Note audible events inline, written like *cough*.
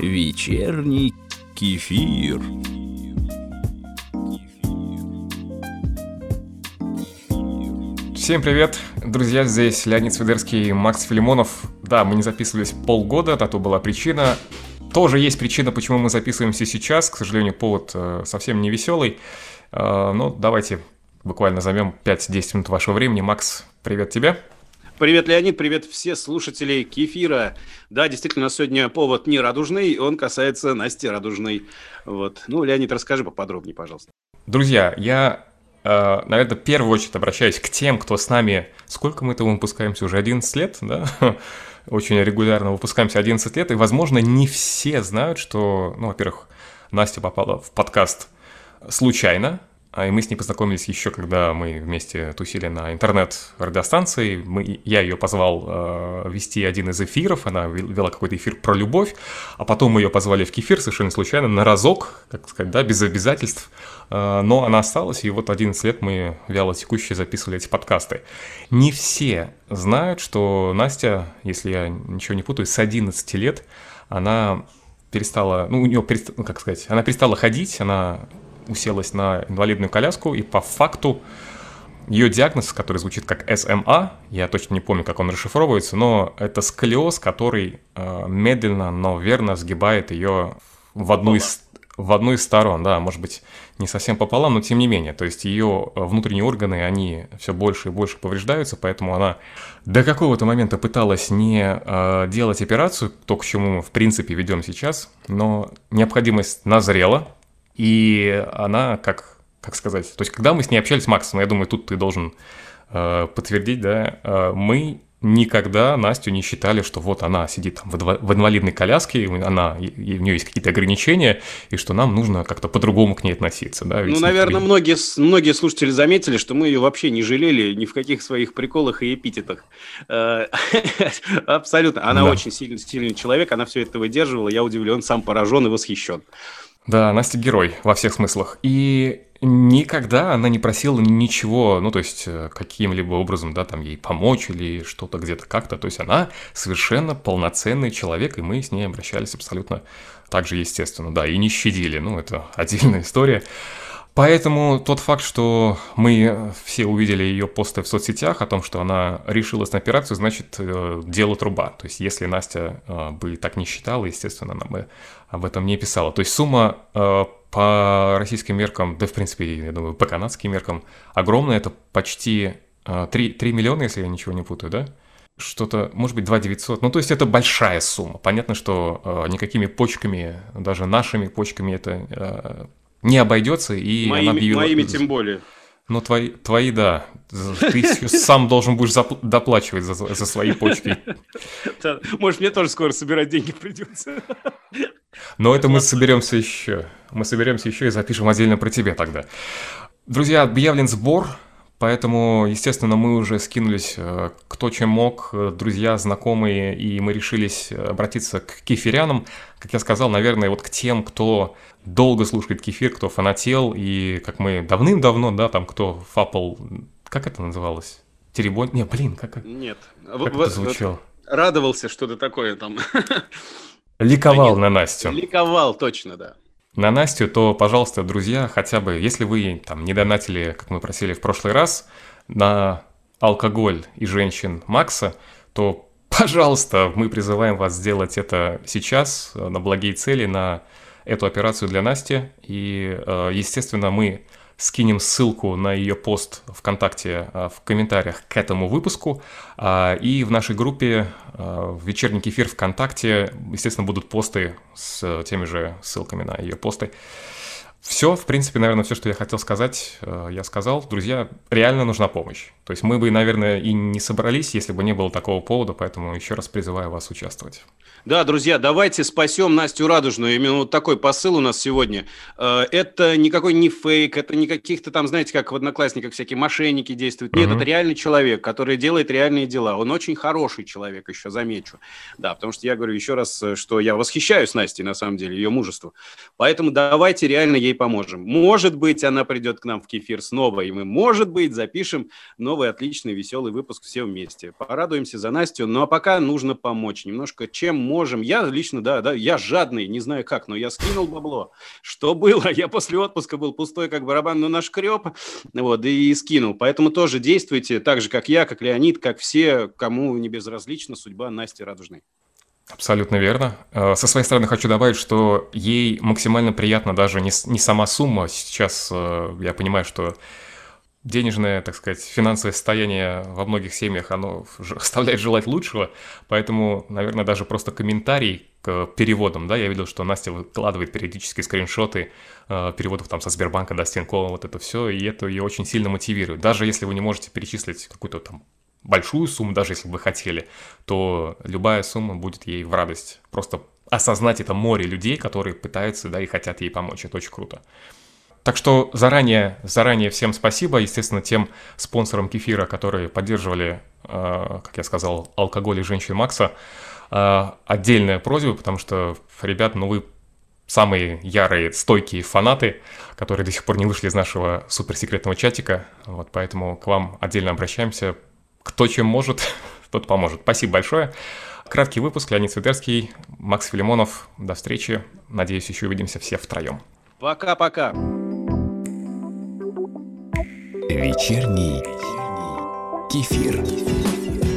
Вечерний кефир. Всем привет, друзья, здесь Леонид Свидерский и Макс Филимонов. Да, мы не записывались полгода, на то была причина. Тоже есть причина, почему мы записываемся сейчас. К сожалению, повод э, совсем не веселый. Э, ну, давайте буквально займем 5-10 минут вашего времени. Макс, привет тебе. Привет, Леонид, привет все слушатели Кефира. Да, действительно, у нас сегодня повод не радужный, он касается Насти Радужной. Вот. Ну, Леонид, расскажи поподробнее, пожалуйста. Друзья, я, э, наверное, в первую очередь обращаюсь к тем, кто с нами... Сколько мы этого выпускаемся? Уже 11 лет, да? *laughs* Очень регулярно выпускаемся 11 лет, и, возможно, не все знают, что, ну, во-первых, Настя попала в подкаст случайно, и мы с ней познакомились еще, когда мы вместе тусили на интернет-радиостанции. Мы, я ее позвал э, вести один из эфиров, она вела какой-то эфир про любовь, а потом мы ее позвали в кефир совершенно случайно, на разок, как сказать, да, без обязательств. Э, но она осталась, и вот 11 лет мы вяло текущие записывали эти подкасты. Не все знают, что Настя, если я ничего не путаю, с 11 лет она перестала, ну, у нее, ну, как сказать, она перестала ходить, она уселась на инвалидную коляску, и по факту ее диагноз, который звучит как СМА, я точно не помню, как он расшифровывается, но это сколиоз, который э, медленно, но верно сгибает ее в одну из в одну из сторон, да, может быть, не совсем пополам, но тем не менее. То есть ее э, внутренние органы, они все больше и больше повреждаются, поэтому она до какого-то момента пыталась не э, делать операцию, то, к чему мы, в принципе, ведем сейчас, но необходимость назрела, и она, как, как сказать, то есть когда мы с ней общались, Макс, ну, я думаю, тут ты должен э, подтвердить, да, э, мы никогда Настю не считали, что вот она сидит там в инвалидной коляске, она, и у нее есть какие-то ограничения, и что нам нужно как-то по-другому к ней относиться. Да? Ведь ну, наверное, многие, многие слушатели заметили, что мы ее вообще не жалели ни в каких своих приколах и эпитетах. Э, *laughs* абсолютно. Она очень сильный, сильный человек, она все это выдерживала. Я удивлен, сам поражен и восхищен. Да, Настя герой во всех смыслах. И никогда она не просила ничего, ну, то есть, э, каким-либо образом, да, там, ей помочь или что-то где-то как-то. То есть, она совершенно полноценный человек, и мы с ней обращались абсолютно так же естественно, да, и не щадили. Ну, это отдельная *laughs* история. Поэтому тот факт, что мы все увидели ее посты в соцсетях о том, что она решилась на операцию, значит, э, дело труба. То есть, если Настя э, бы так не считала, естественно, она бы об этом не писала. То есть, сумма э, по российским меркам, да, в принципе, я думаю, по канадским меркам огромная. Это почти 3, 3 миллиона, если я ничего не путаю, да? что-то, может быть, 2 900. Ну, то есть это большая сумма. Понятно, что никакими почками, даже нашими почками это не обойдется, и моими, она объявила... Моими тем более. Ну, твои, твои, да. Ты сам должен будешь доплачивать за, за свои почки. Может, мне тоже скоро собирать деньги придется. Но это мы соберемся еще. Мы соберемся еще и запишем отдельно про тебя тогда. Друзья, объявлен сбор Поэтому, естественно, мы уже скинулись э, кто чем мог, э, друзья, знакомые, и мы решились обратиться к кефирянам. Как я сказал, наверное, вот к тем, кто долго слушает кефир, кто фанател, и как мы давным-давно, да, там кто фапал, как это называлось? Теребонь? Не, блин, как, Нет. как в, это звучало? радовался что-то такое там. Ликовал на Настю. Ликовал, точно, да на Настю, то, пожалуйста, друзья, хотя бы, если вы там не донатили, как мы просили в прошлый раз, на алкоголь и женщин Макса, то, *laughs* пожалуйста, мы призываем вас сделать это сейчас э, на благие цели, на эту операцию для Насти. И, э, естественно, мы скинем ссылку на ее пост ВКонтакте а, в комментариях к этому выпуску. А, и в нашей группе в вечерний кефир ВКонтакте, естественно, будут посты с теми же ссылками на ее посты. Все, в принципе, наверное, все, что я хотел сказать, я сказал. Друзья, реально нужна помощь. То есть мы бы, наверное, и не собрались, если бы не было такого повода, поэтому еще раз призываю вас участвовать. Да, друзья, давайте спасем Настю Радужную. Именно вот такой посыл у нас сегодня. Э, это никакой не фейк, это не каких-то там, знаете, как в Одноклассниках всякие мошенники действуют. Нет, mm-hmm. это реальный человек, который делает реальные дела. Он очень хороший человек, еще замечу. Да, потому что я говорю еще раз, что я восхищаюсь Настей, на самом деле, ее мужеству. Поэтому давайте реально ей поможем. Может быть, она придет к нам в кефир снова, и мы, может быть, запишем новый отличный веселый выпуск все вместе. Порадуемся за Настю, но пока нужно помочь немножко, чем можем. Я лично, да, да, я жадный, не знаю как, но я скинул бабло. Что было? *laughs* Я после отпуска был пустой, как барабан, но нашкреб, вот, и скинул. Поэтому тоже действуйте так же, как я, как Леонид, как все, кому не безразлична судьба Насти Радужной. Абсолютно верно. Э, со своей стороны хочу добавить, что ей максимально приятно даже не, не сама сумма. Сейчас э, я понимаю, что денежное, так сказать, финансовое состояние во многих семьях, оно *laughs* оставляет желать лучшего, поэтому, наверное, даже просто комментарий к переводам, да, я видел, что Настя выкладывает периодически скриншоты э, переводов там со Сбербанка до Стенкова, вот это все, и это ее очень сильно мотивирует. Даже если вы не можете перечислить какую-то там большую сумму, даже если бы хотели, то любая сумма будет ей в радость. Просто осознать это море людей, которые пытаются, да, и хотят ей помочь. Это очень круто. Так что заранее, заранее всем спасибо, естественно, тем спонсорам кефира, которые поддерживали, э, как я сказал, алкоголь и женщин Макса. Э, отдельная просьба, потому что, ребят, ну вы самые ярые, стойкие фанаты, которые до сих пор не вышли из нашего суперсекретного чатика. Вот поэтому к вам отдельно обращаемся кто чем может, *laughs* тот поможет. Спасибо большое. Краткий выпуск. Леонид Светерский, Макс Филимонов. До встречи. Надеюсь, еще увидимся все втроем. Пока-пока. Вечерний кефир.